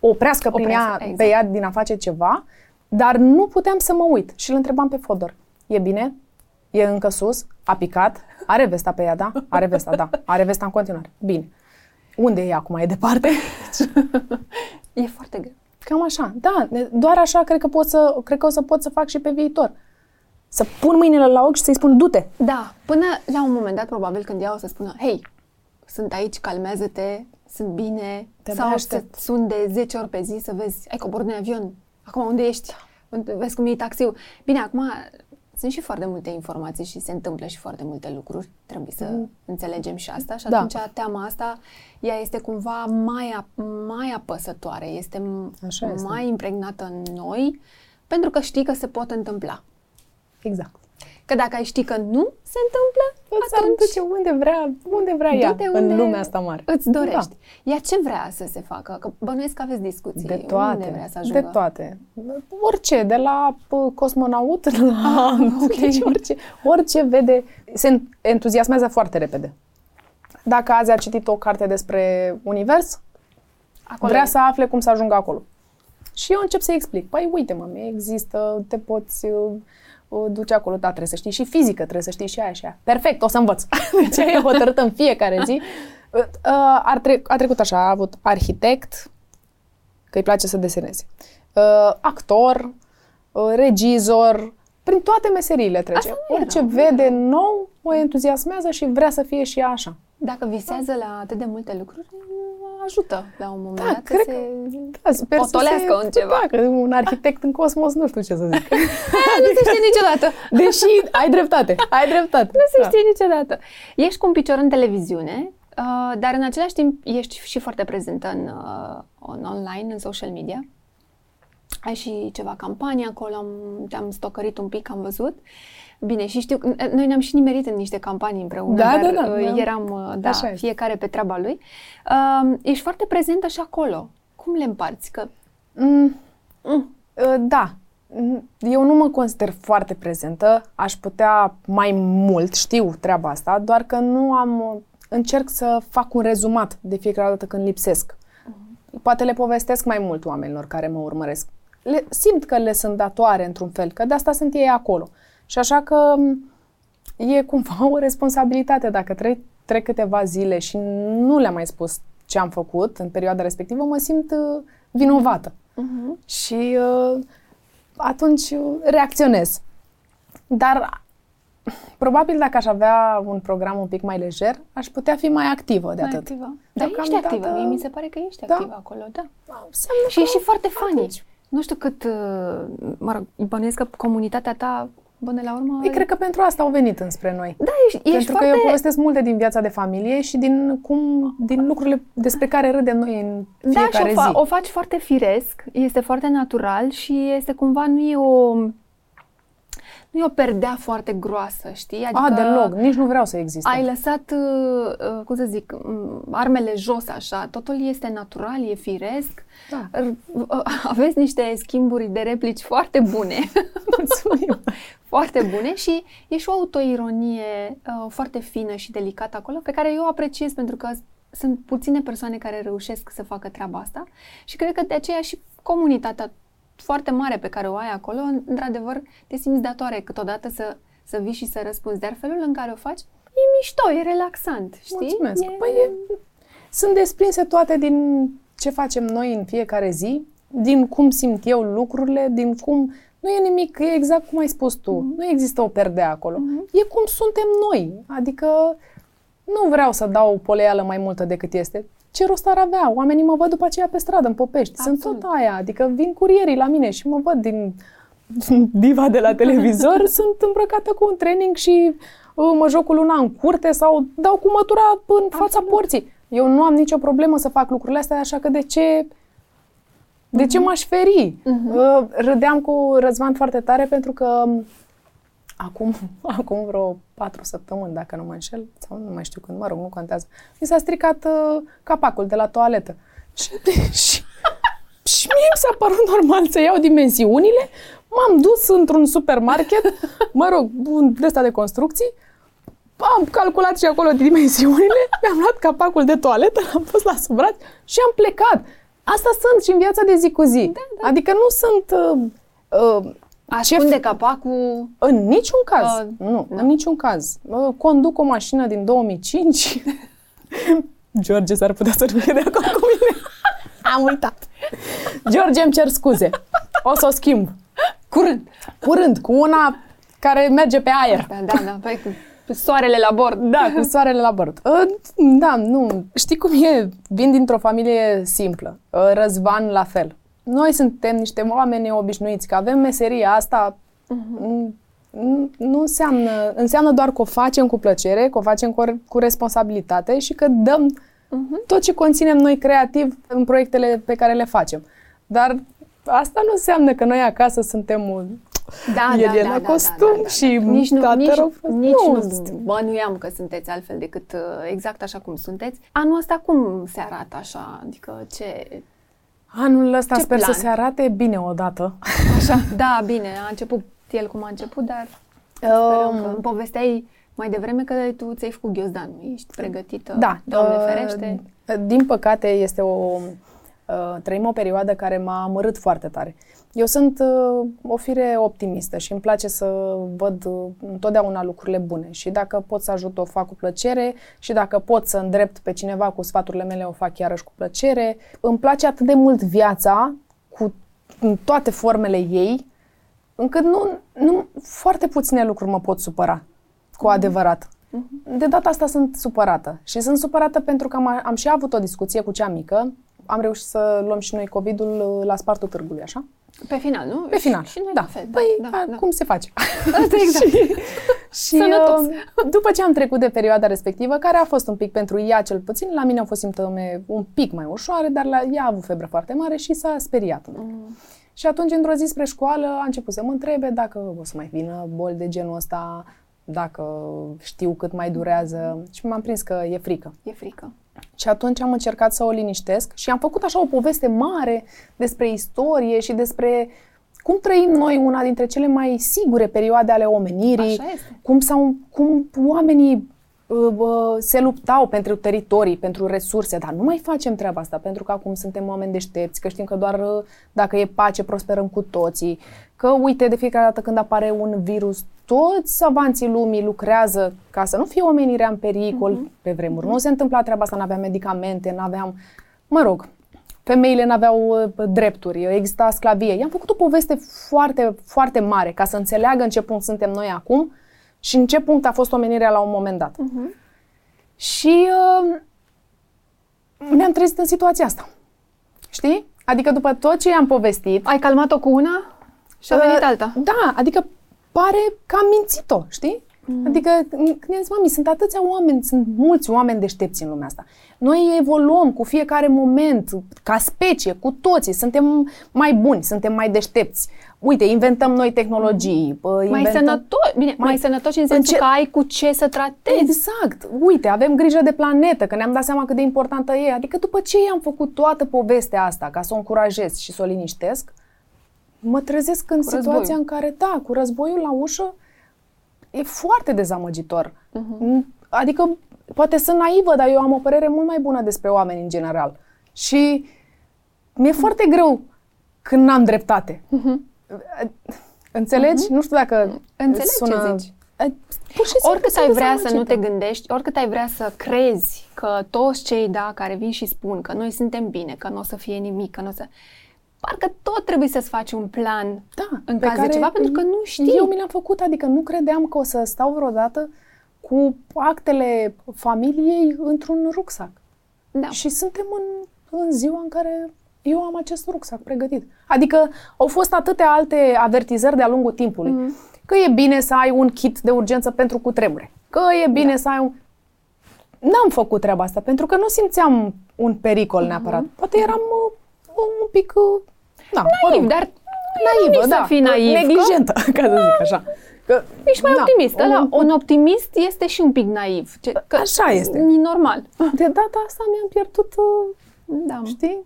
o oprească prin Oprească, ea, exact. pe ea din a face ceva, dar nu puteam să mă uit. Și îl întrebam pe Fodor. E bine? E încă sus? A picat? Are vesta pe ea, da? Are vesta, da. Are vesta în continuare. Bine. Unde e acum? E departe? *laughs* E foarte greu. Cam așa. Da, doar așa cred că, pot să, cred că o să pot să fac și pe viitor. Să pun mâinile la ochi și să-i spun, du-te. Da, până la un moment dat, probabil, când ea o să spună, hei, sunt aici, calmează-te, sunt bine, Te sau să aștept. sun de 10 ori pe zi să vezi, ai coborât în avion, acum unde ești, Unde- vezi cum e taxiul. Bine, acum sunt și foarte multe informații și se întâmplă și foarte multe lucruri, trebuie să înțelegem și asta și Da. atunci teama asta, ea este cumva mai, ap- mai apăsătoare, este, m- Așa este. mai impregnată în noi, pentru că știi că se pot întâmpla. Exact. Că dacă ai ști că nu se întâmplă, Îți ar duce unde vrea, unde vrea ea, du-te în lumea asta mare. Îți dorești. Ea ce vrea să se facă? Că bănuiesc că aveți discuții. Da. De toate. Unde vrea să ajungă? De toate. Orice, de la pă, cosmonaut la Ah, *laughs* ok. *laughs* deci orice, orice vede, se entuziasmează foarte repede. Dacă azi a citit o carte despre univers, Acolo vrea e. să afle cum să ajungă acolo. Și eu încep să-i explic. Păi uite, mă, există, te poți uh, uh, duce acolo, da, trebuie să știi și fizică, trebuie să știi și aia și aia. Perfect, o să învăț. *laughs* Deci e hotărât în fiecare zi. *laughs* Uh, uh, ar tre- a trecut așa, a avut arhitect, că îi place să deseneze, uh, actor, uh, regizor, prin toate meseriile trece. Asta nu Orice era, vede nou, o entuziasmează și vrea să fie și ea așa. Dacă visează la atât de multe lucruri, ajută la un moment Da, dat cred să că- se... Da, sper să Potolească se, în ceva. Da, că un arhitect în cosmos, nu știu ce să zic. *laughs* nu se știe niciodată. Deși ai dreptate, ai dreptate. Nu se Da. știe niciodată. Ești cu un picior în televiziune, uh, dar în același timp ești și foarte prezentă în, uh, în online, în social media. Ai și ceva campanii acolo, am, te-am stocărit un pic, am văzut. Bine, și știu, că noi ne-am și nimerit în niște campanii împreună, Da, dar da, da, uh, da. eram, uh, da, Așa este. fiecare pe treaba lui. Uh, ești foarte prezentă și acolo. Cum le împarți? Că Mm, mm, uh, da. Mm, Eu nu mă consider foarte prezentă, aș putea mai mult, știu treaba asta, doar că nu am... uh, Încerc să fac un rezumat de fiecare dată când lipsesc. Poate le povestesc mai mult oamenilor care mă urmăresc. Le, simt că le sunt datoare într-un fel, că de asta sunt ei acolo. Și așa că m, e cumva *laughs* o responsabilitate. Dacă trec, trec câteva zile și nu le-am mai spus ce am făcut în perioada respectivă, mă simt uh, vinovată. uh-huh. Și uh, atunci uh, reacționez. Dar probabil dacă aș avea un program un pic mai lejer, aș putea fi mai activă de mai atât. activă. Dar ești Deocamdată- activă, mie mi se pare că ești Da. activă acolo, da. Înseamnă Și că ești și foarte funny. atunci- Nu știu cât, uh, mă rog, bănuiesc că comunitatea ta, până la urmă... Ei, cred că pentru asta au venit înspre noi. Da, ești, ești Pentru foarte... că eu povestesc multe din viața de familie și din cum, din lucrurile despre care râdem noi în da, și fiecare o, fa- zi. o faci foarte firesc, este foarte natural și este cumva, nu e o... Nu e o perdea foarte groasă, știi? A, deloc, nici nu vreau să existe. Ai lăsat, uh, uh, cum să zic, um, armele jos așa, totul este natural, e firesc. Da. R- uh, Aveți niște schimburi de replici foarte bune. *laughs* Mulțumim. Foarte bune și e și o autoironie uh, foarte fină și delicată acolo, pe care eu o apreciez pentru că sunt puține persoane care reușesc să facă treaba asta și cred că de aceea și comunitatea foarte mare pe care o ai acolo, într-adevăr, te simți datoare câteodată să, să vii și să răspunzi, dar felul în care o faci e mișto, e relaxant, știi? Mulțumesc. E... Păi e, sunt desprinse toate din ce facem noi în fiecare zi, din cum simt eu lucrurile, din cum... Nu e nimic, e exact cum ai spus tu. Mhm. Nu există o perdea acolo. E cum suntem noi. Adică nu vreau să dau poleală mai multă decât este. Ce rost ar avea? Oamenii mă văd după aceea pe stradă, în Popești. Sunt Absolut. tot aia. Adică vin curierii la mine și mă văd din *laughs* diva de la *laughs* televizor, sunt îmbrăcată cu un training și uh, mă joc cu luna în curte sau dau cu mătura în fața Absolut. porții. Eu nu am nicio problemă să fac lucrurile astea, așa că de ce de ce m-aș feri? Uh, Râdeam cu Răzvan foarte tare pentru că um, acum, *laughs* acum vreo patru săptămâni, dacă nu mă înșel, sau nu mai știu când, mă rog, nu contează, mi s-a stricat uh, capacul de la toaletă. *laughs* Și, și, *laughs* și mie mi s-a părut normal să iau dimensiunile, m-am dus într-un supermarket, mă rog, un de ăsta de construcții, am calculat și acolo dimensiunile, mi-am luat capacul de toaletă, l-am pus la sub braț și am plecat. Asta sunt și în viața de zi cu zi. Da, da. Adică nu sunt... Uh, uh, Ascunde capacul... în niciun caz. Uh, nu, în niciun caz. Uh, conduc o mașină din 2005. *laughs* George s-ar putea să nu fie de acord cu mine. *laughs* Am uitat. George, îmi cer scuze. O să o schimb. Curând! Curând, cu una care merge pe aer. Da, da, da. Păi, cu soarele la bord. Da, cu *laughs* soarele la bord. Uh, Da, nu. Știi cum e? Vin dintr-o familie simplă. Uh, Răzvan la fel. Noi suntem niște oameni obișnuiți, că avem meseria asta. Nu, nu înseamnă, înseamnă doar că o facem cu plăcere, că o facem cu, cu responsabilitate și că dăm tot ce conținem noi creativ în proiectele pe care le facem. Dar asta nu înseamnă că noi acasă suntem un Da, El da, e da, la da, costum da, da, da. și nici nu, tată nici, rău fost. nici Nu, nu, bănuiam că sunteți altfel decât uh, exact așa cum sunteți. Anul ăsta cum se arată așa? Adică ce... Anul ăsta Ce sper plan? să se arate bine odată. *laughs* Așa, da, bine, a început el cum a început, dar sperăm că Um, îmi povesteai mai devreme că tu ți-ai făcut ghiozdan, nu ești pregătită, Da. Doamne uh, ferește. Din păcate, este o... uh, Trăim o perioadă care m-a amărât foarte tare. Eu sunt uh, o fire optimistă și îmi place să văd uh, întotdeauna lucrurile bune și dacă pot să ajut, o fac cu plăcere și dacă pot să îndrept pe cineva cu sfaturile mele, o fac iarăși cu plăcere. Îmi place atât de mult viața cu în toate formele ei, încât nu, nu foarte puține lucruri mă pot supăra, cu adevărat. De data asta sunt supărată. Și sunt supărată pentru că am, am și avut o discuție cu cea mică. Am reușit să luăm și noi COVID-ul uh, la spartul târgului, așa? Pe final, nu? Pe final. Și noi da. la fel. Păi, da, a, da. cum se face? Asta *laughs* exact. și, *laughs* și Sănătos. uh, după ce am trecut de perioada respectivă, care a fost un pic pentru ea cel puțin, la mine au fost simptome un pic mai ușoare, dar la ea a avut febră foarte mare și s-a speriat un pic. Mm. Și atunci, într-o zi spre școală, a început să mă întrebe dacă o să mai vină boli de genul ăsta, dacă știu cât mai durează și m-am prins că e frică. E frică. Și atunci am încercat să o liniștesc și am făcut așa o poveste mare despre istorie și despre cum trăim noi una dintre cele mai sigure perioade ale omenirii, Așa este. cum, s-au, cum oamenii uh, uh, se luptau pentru teritorii, pentru resurse, dar nu mai facem treaba asta pentru că acum suntem oameni deștepți, că știm că doar uh, dacă e pace prosperăm cu toții, că uite de fiecare dată când apare un virus, toți savanții lumii lucrează ca să nu fie omenirea în pericol pe vremuri. Nu se întâmpla treaba asta, nu aveam medicamente, nu aveam, mă rog, femeile n-aveau uh, drepturi, exista sclavie. I-am făcut o poveste foarte, foarte mare ca să înțeleagă în ce punct suntem noi acum și în ce punct a fost omenirea la un moment dat. Și uh, ne-am trezit în situația asta. Știi? Adică după tot ce i-am povestit... Ai calmat-o cu una și a venit uh, alta. Da, adică pare că am mințit-o, știi? Mm. Adică, când i-am zis, mami, sunt atâția oameni, sunt mulți oameni deștepți în lumea asta. Noi evoluăm cu fiecare moment, ca specie, cu toții, suntem mai buni, suntem mai deștepți. Uite, inventăm noi tehnologii. bă, Mai inventăm... sănătos, bine, mai, mai- sănătos în în sensul ce- că ai cu ce să tratezi. Exact. Uite, avem grijă de planetă, că ne-am dat seama cât de importantă e. Adică după ce i-am făcut toată povestea asta, ca să o încurajez și să o liniștesc, mă trezesc în Cu situația războiul. în care, da, cu războiul la ușă, e foarte dezamăgitor. Mhm. Adică, poate sunt naivă, dar eu am o părere mult mai bună despre oameni în general. Și mi-e foarte greu când n-am dreptate. Înțelegi? Nu știu dacă Mhm. Înțeleg ce sună... zici. Pur și simplu Oricât sunt ai vrea să nu dezamăgită. te gândești, oricât ai vrea să crezi că toți cei da care vin și spun că noi suntem bine, că nu o să fie nimic, că nu o să... Parcă tot trebuie să-ți faci un plan Da, în pe caz de care ceva, pentru că nu știi. Eu mi l-am făcut, adică nu credeam că o să stau vreodată cu actele familiei într-un rucsac. Da. Și suntem în, în ziua în care eu am acest rucsac pregătit. Adică au fost atâtea alte avertizări de-a lungul timpului. Mm. Că e bine să ai un kit de urgență pentru cutremure. Că e bine da. să ai un... N-am făcut treaba asta pentru că nu simțeam un pericol neapărat. Poate eram uh, un pic... Uh, da, mă Naiv, rog, dar naivă, nici da. să fii naiv. că Neglijentă, *laughs* ca să zic așa. Că, Ești mai da, optimist. Ăla, un- un optimist este și un pic naiv. Ce, că Așa este. E normal. De data asta mi-am pierdut, uh, Da. știi?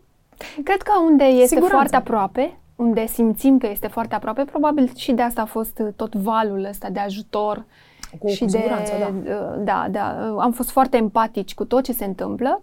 Cred că unde este Siguranța. foarte aproape, unde simțim că este foarte aproape, probabil și de asta a fost uh, tot valul ăsta de ajutor. Cu- și cu de, siguranță, da. uh, da, da. uh, Am fost foarte empatici cu tot ce se întâmplă.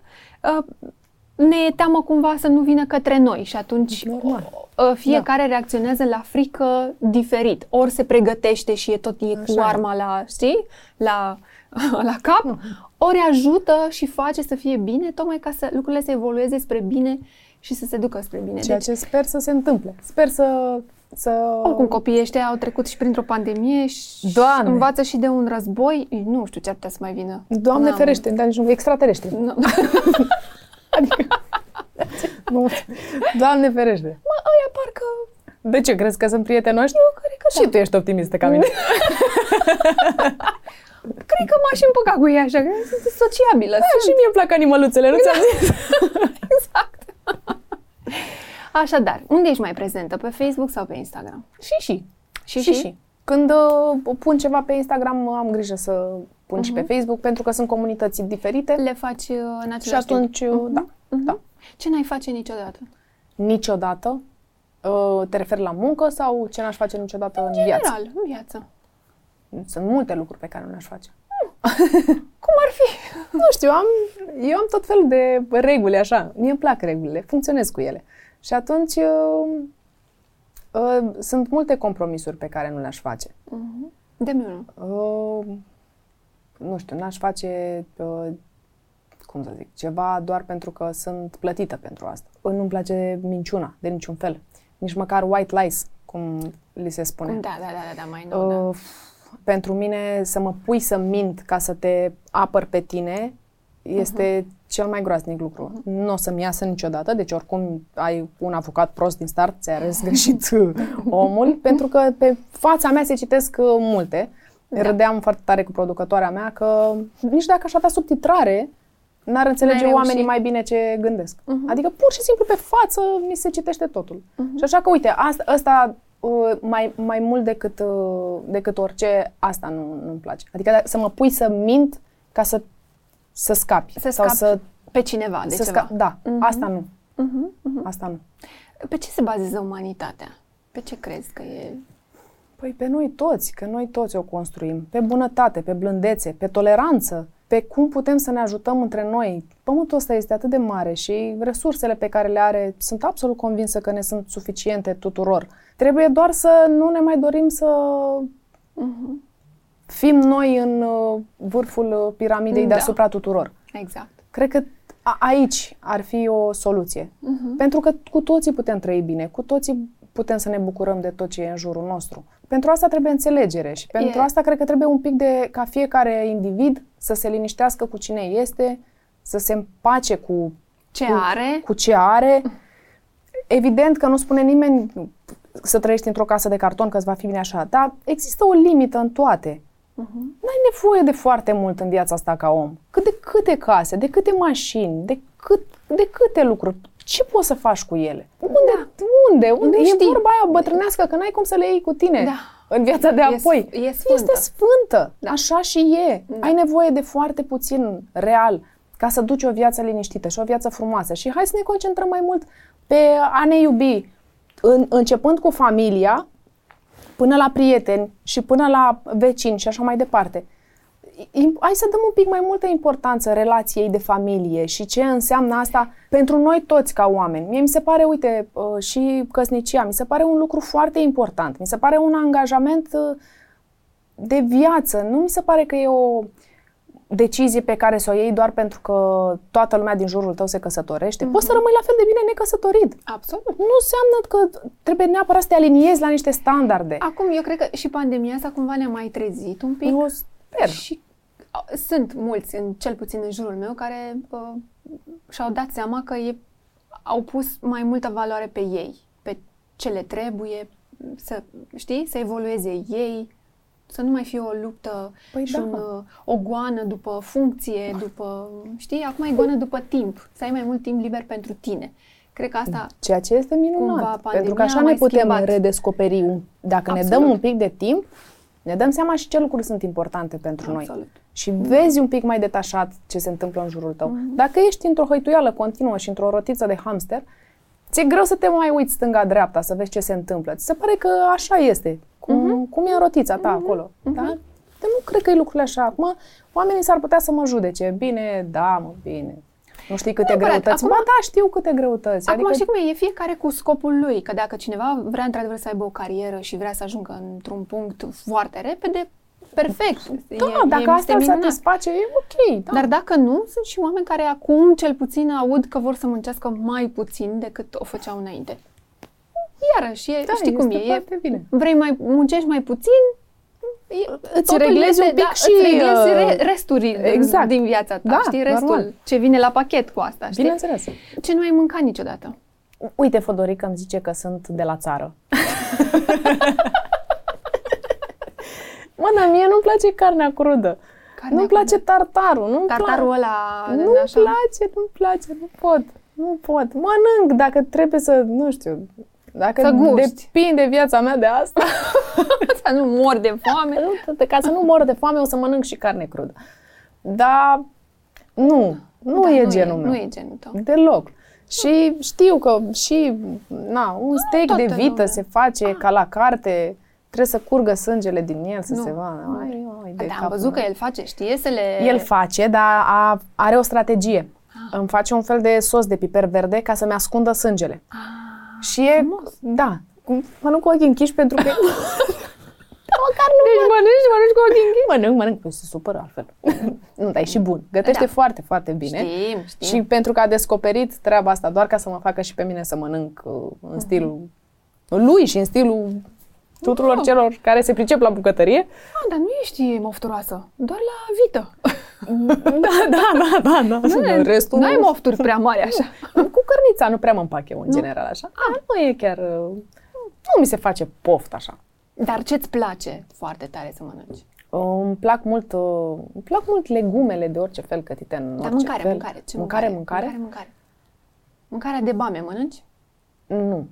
Uh, Ne e teamă cumva să nu vină către noi și atunci Normal. uh, fiecare reacționează la frică diferit. Ori se pregătește și e tot e cu Așa e. arma la, știi, la, *laughs* la cap, ori ajută și face să fie bine, tocmai ca să lucrurile să evolueze spre bine și să se ducă spre bine. Ceea Deci, ce sper să se întâmple. Sper să să... Oricum, copiii ăștia au trecut și printr-o pandemie și Doamne! învață și de un război. Nu știu ce ar putea să mai vină. Doamne N-am- ferește, dar nici nu extraterestri. Nu. *laughs* Adică... nu, Doamne ferește. Mă, ăia parcă... De ce, crezi că sunt prietenoși? Eu cred că și tu ești optimistă ca mine. *laughs* Cred că m-aș împăca cu ei așa, că sunt sociabilă. Da, și mie îmi plac animăluțele, nu ți-am zis? *laughs* Exact. Așadar, unde ești mai prezentă? Pe Facebook sau pe Instagram? Și și. Și, și, și. Când uh, pun ceva pe Instagram, am grijă să pun și pe Facebook, pentru că sunt comunități diferite. Le faci uh, în același Și atunci, timp? uh, da, da. Ce n-ai face niciodată? Niciodată. Uh, Te referi la muncă sau ce n-aș face niciodată în viață? General, în viață. Sunt multe lucruri pe care nu le-aș face. *laughs* Cum ar fi? *laughs* Nu știu, am, eu am tot felul de reguli așa. Mie îmi plac regulile, funcționez cu ele. Și atunci uh, uh, sunt multe compromisuri pe care nu le-aș face. De unul. Uh, nu știu, n-aș face, uh, cum să zic, ceva doar pentru că sunt plătită pentru asta. Nu-mi place minciuna, de niciun fel. Nici măcar white lies, cum li se spune. Da, da, da, da, da, mai nou, da. Uh, pentru mine să mă pui să mint ca să te apăr pe tine este uh-huh. cel mai groaznic lucru. Uh-huh. Nu o să-mi iasă niciodată, deci oricum ai un avocat prost din start, ți-ai ales *laughs* greșit *laughs* omul, pentru că pe fața mea se citesc uh, multe. Da. Râdeam foarte tare cu producătoarea mea că nici dacă aș avea subtitrare, n-ar înțelege N-ai oamenii reușit. mai bine ce gândesc. Uh-huh. Adică pur și simplu pe față mi se citește totul. Uh-huh. Și așa că, uite, asta, asta uh, mai, mai mult decât, uh, decât orice, asta nu, nu-mi place. Adică da- să mă pui să mint ca să, să scapi. Să sau scapi să, pe cineva, de să ceva. scapi. Da, Mhm. asta nu. Mhm, mhm. Asta nu. Pe ce se bazează umanitatea? Pe ce crezi că e... Păi pe noi toți, că noi toți o construim. Pe bunătate, pe blândețe, pe toleranță, pe cum putem să ne ajutăm între noi. Pământul ăsta este atât de mare și resursele pe care le are sunt absolut convinsă că ne sunt suficiente tuturor. Trebuie doar să nu ne mai dorim să Mhm. fim noi în uh, vârful uh, piramidei Da. deasupra tuturor. Exact. Cred că a- aici ar fi o soluție. Mhm. Pentru că cu toții putem trăi bine, cu toții putem să ne bucurăm de tot ce e în jurul nostru. Pentru asta trebuie înțelegere și pentru E. asta cred că trebuie un pic de, ca fiecare individ să se liniștească cu cine este, să se împace cu, Ce cu, are? cu ce are. Evident că nu spune nimeni să trăiești într-o casă de carton că îți va fi bine așa, dar există o limită în toate. Mhm. N-ai nevoie de foarte mult în viața asta ca om. Cât de câte case, de câte mașini, de, cât, de câte lucruri. Ce poți să faci cu ele? Unde? Unde? Unde? Nu e știi. vorba aia bătrânească că n-ai cum să le iei cu tine Da. în viața de E apoi. sf- e sfântă. Este sfântă. Da. Așa și e. Da. Ai nevoie de foarte puțin real ca să duci o viață liniștită și o viață frumoasă. Și hai să ne concentrăm mai mult pe a ne iubi. În, începând cu familia, până la prieteni și până la vecini și așa mai departe. Im- Hai să dăm un pic mai multă importanță relației de familie și ce înseamnă asta pentru noi toți ca oameni. Mie mi se pare, uite, uh, și căsnicia, mi se pare un lucru foarte important. Mi se pare un angajament uh, de viață. Nu mi se pare că e o decizie pe care să o iei doar pentru că toată lumea din jurul tău se căsătorește. Poți să rămâi la fel de bine necăsătorit. Absolut. Nu înseamnă că trebuie neapărat să te aliniezi la niște standarde. Acum, eu cred că și pandemia asta cumva ne-a mai trezit un pic. Eu sper. Și uh, sunt mulți, în, cel puțin în jurul meu, care uh, și-au dat seama că e, au pus mai multă valoare pe ei, pe ce le trebuie, să, știi, să evolueze ei, să nu mai fie o luptă Păi și da. un, uh, o goană după funcție, după, știi, acum e goană după timp, să ai mai mult timp liber pentru tine. Cred că asta Ceea ce este Cumva minunat. pandemia pentru că așa a ne mai putem schimbat. redescoperi. Un, dacă ne Absolut. dăm un pic de timp, ne dăm seama și ce lucruri sunt importante pentru noi. Absolut. Și vezi un pic mai detașat ce se întâmplă în jurul tău. Mhm. Dacă ești într-o hăituială continuă și într-o rotiță de hamster, ți-e greu să te mai uiți stânga-dreapta, să vezi ce se întâmplă. Ți se pare că așa este, cum, Mhm. cum e în rotița ta acolo. Da? Dar nu cred că e lucrurile așa. Acum, oamenii s-ar putea să mă judece. Bine, da, mă, bine. Nu știi câte Neapărat. greutăți. Acum- ba da, știu câte greutăți. Acum știi cum e? E fiecare cu scopul lui. Că dacă cineva vrea într-adevăr să aibă o carieră și vrea să ajungă într-un punct foarte repede, perfect. Da, e, dacă e, asta îl este minunat. satisface, e ok. Da. Dar dacă nu, sunt și oameni care acum cel puțin aud că vor să muncească mai puțin decât o făceau înainte. iarăși, e, Da, știi cum este e, foarte e, bine. vrei mai, muncești mai puțin, e, Îți totul reglezi un pic da, și, îți reglezi uh, re, resturi exact. din viața ta, Da, știi, restul normal. ce vine la pachet cu asta, știi? Bineînțeles. Ce nu ai mâncat niciodată? Uite, Fodorica îmi zice că sunt de la țară. *laughs* Mă, dar mie nu-mi place carnea crudă. Carnea nu-mi place tartarul. Nu-mi Tartarul place. ăla, Nu-mi așa. place, nu-mi place, nu pot. Nu pot. Mănânc dacă trebuie să, nu știu, dacă Să guști. depinde viața mea de asta. *laughs* Să nu mor de foame. nu, de- ca să nu mor de foame, o să mănânc și carne crudă. Dar nu, nu Da, e nu genul e, meu. Nu e genul tău. Deloc. Și știu că și na, un steak toată de vită lumea. se face ca la carte, trebuie să curgă sângele din el, să Nu. se vadă. Ai, ai, de Da, am capul văzut că meu. el face, știe să le... El face, dar a, are o strategie. Îmi face un fel de sos de piper verde ca să-mi ascundă sângele. Ah, Și e, frumos. da, cu- mănânc cu ochii închiși pentru că... *laughs* Măcar nu Deci mănânci, mănânci cu ochii închiși? mănânc, mănânc, păi se supără altfel. *laughs* nu, dar e și bun. Gătește Da. foarte, foarte bine. Știm, știm. Și pentru că a descoperit treaba asta doar ca să mă facă și pe mine să mănânc uh, Mhm. în stilul lui și în stilul tuturor Oh. celor care se pricep la bucătărie. Ah, dar nu ești mofturoasă, doar la vită. da, da, da, da, da. Nu, Restul N-ai mofturi prea mari așa. Cu cărnița nu prea mă împac eu în general așa. Ah, nu e chiar... uh, Nu mi se face poft așa. Dar ce-ți place foarte tare să mănânci? Uh, Îmi plac mult, uh, îmi plac mult legumele de orice fel cătite în Dar orice mâncare, fel. mâncare. Ce mâncare, mâncare? Mâncare, mâncare. Mâncarea de bame mănânci? Nu.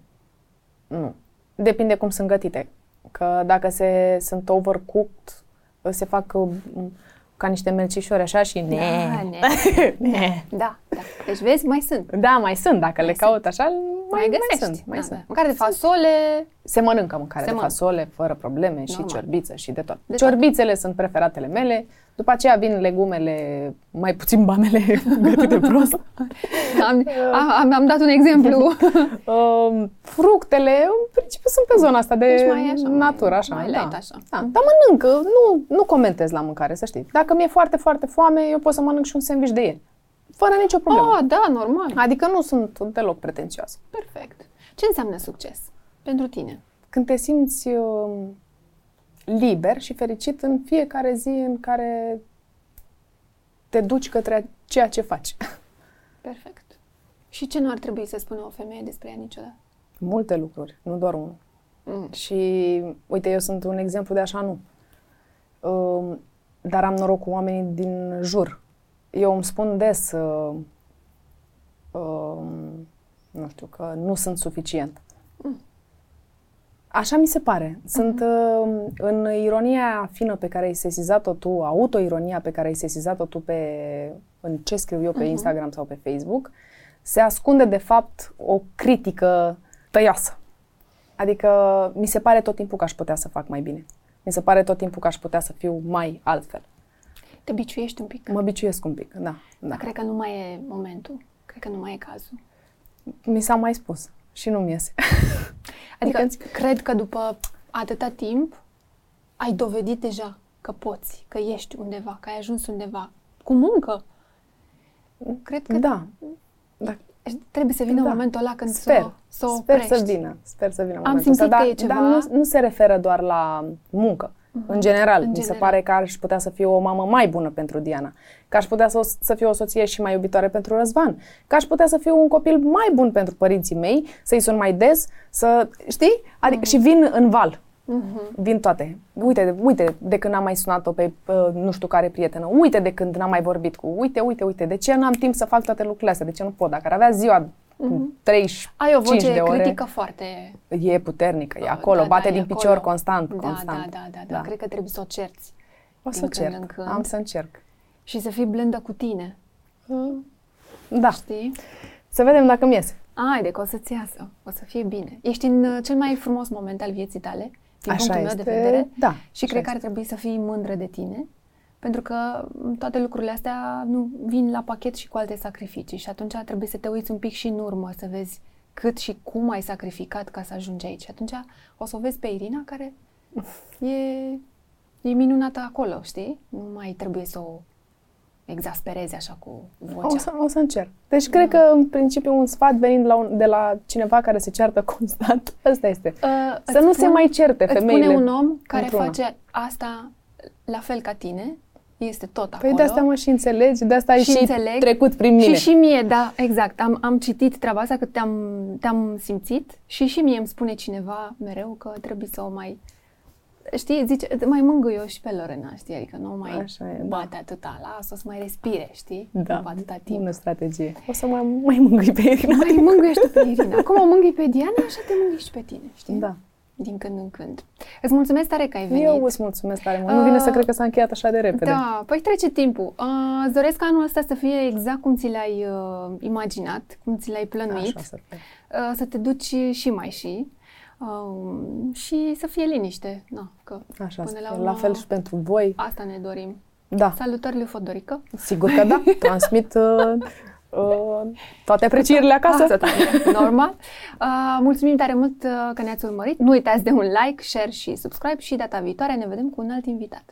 Nu. Depinde cum sunt gătite. Că dacă se, sunt overcooked, se fac uh, ca niște melcișori așa și ne. Da, ne. *laughs* ne. Da, da. Deci vezi, mai sunt. Da, mai sunt. Dacă le caut așa, mai, Mai găsești. Mai sunt. Mai da, sunt. da. Mâncare de fasole, Se mănâncă mâncare Se de mănâncă. fasole, fără probleme, și Normal. ciorbiță și de tot. De Ciorbițele sunt preferatele mele, după aceea vin legumele, mai puțin bamele *laughs* gătite prost. am, am, am dat un exemplu. *laughs* Um, fructele, în principiu, sunt pe zona asta de Deci mai așa, mai- natură, așa. mai da. light așa. Da. Dar mănânc, nu, nu comentez la mâncare, să știi. Dacă mi-e foarte, foarte foame, eu pot să mănânc și un sandwich de ieri. Fără nicio problemă. oh, da, normal. Adică nu sunt deloc pretențioasă. Perfect. Ce înseamnă succes pentru tine? Când te simți uh, liber și fericit în fiecare zi în care te duci către ceea ce faci. Perfect. Și ce nu ar trebui să spună o femeie despre ea niciodată? Multe lucruri, nu doar unul. Mm. Și, uite, eu sunt un exemplu de așa nu. Um, dar am noroc cu oamenii din jur. Eu îmi spun des, uh, um, nu știu, că nu sunt suficient. Așa mi se pare. Sunt uh, în ironia fină pe care ai sesizat-o tu, autoironia pe care ai sesizat-o tu pe, în ce scriu eu pe Instagram sau pe Facebook, se ascunde de fapt o critică tăioasă. Adică mi se pare tot timpul că aș putea să fac mai bine. Mi se pare tot timpul că aș putea să fiu mai altfel. Te biciuiești un pic? Mă biciuiesc un pic, da. da. Dar cred că nu mai e momentul. Cred că nu mai e cazul. Mi s-a mai spus și nu-mi iese. *laughs* Adică Adică- cred că după atâta timp ai dovedit deja că poți, că ești undeva, că ai ajuns undeva. Cu muncă. Cred că Da. da. trebuie să vină Da. momentul ăla când Sper. să, să o Sper oprești. să vină. Sper să vină Am momentul simțit ăsta, că dar, e ceva- Dar nu, nu se referă doar la muncă. În general, În mi se general. pare că aș putea să fiu o mamă mai bună pentru Diana. Că aș putea să, o- să fiu o soție și mai iubitoare pentru Răzvan. Că aș putea să fiu un copil mai bun pentru părinții mei, să-i sun mai des, să... Știi? Adică, Și vin în val. Vin toate. Uite, uite de când n-am mai sunat-o pe uh, nu știu care prietenă. Uite de când n-am mai vorbit cu. Uite, uite, uite. De ce n-am timp să fac toate lucrurile astea? De ce nu pot? Dacă ar avea ziua cu 35 Ai o voce de ore, critică foarte... e puternică, e acolo, Da, bate da, e din acolo. picior constant, da, constant. Da, da, da, da, Cred că trebuie să o cerți. O din să când încerc, în când. am să încerc. Și să fii blândă cu tine. Da, Știi? să vedem dacă mi iese. Haide că o să-ți iasă. O să fie bine. Ești în uh, cel mai frumos moment al vieții tale, din Așa punctul este, meu de vedere. da, Și așa cred că ar este. trebui să fii mândră de tine. Pentru că m, toate lucrurile astea nu vin la pachet și cu alte sacrificii. Și atunci ar trebui să te uiți un pic și în urmă, să vezi cât și cum ai sacrificat ca să ajungi aici. Și atunci o să o vezi pe Irina care *laughs* e, e minunată acolo, știi? Nu mai trebuie să o exasperezi așa cu O vocea. să, o să încerc. Deci cred că, în principiu, un sfat venind la un, de la cineva care se ceartă *laughs* constant, ăsta este. Uh, Să îți nu se mai certe îți femeile spune un om care într-una. face asta la fel ca tine, este tot Păi acolo. de asta mă și înțelegi, de asta ai și, înțeleg. trecut prin mine. Și și mie, da, exact. Am, am citit treaba asta, că te-am, te-am simțit și și mie îmi spune cineva mereu că trebuie să o mai... Știi, zice, mai mângâi eu și pe Lorena, știi? Adică nu mai Așa e, da. bate atâta, las-o să mai respire, știi? da, După atâta timp. bună strategie. O să mai, mai mângâi pe Irina. Mai mângâiești pe Irina. Cum o mângâi pe Diana, așa te mângâi și pe tine, știi? Da. Din când în când. Îți mulțumesc tare că ai venit. Eu îți mulțumesc tare mult. Nu vine să Uh, cred că s-a încheiat așa de repede. Da, păi trece timpul. Uh, îți doresc ca anul ăsta să fie exact cum ți l-ai uh, imaginat, cum ți l-ai plănuit, Așa să fie. uh, să te duci și mai și uh, și să fie liniște. Na, că Așa să până fie. la, La urmă, fel și pentru voi. Asta ne dorim. Da, Salutări lui Fodorică. sigur că da. *laughs* Transmit uh, uh, Uh, toate aprecierile acasă. acasă da, normal. Uh, mulțumim tare mult uh, că ne-ați urmărit. Nu uitați de un like, share și subscribe și data viitoare ne vedem cu un alt invitat.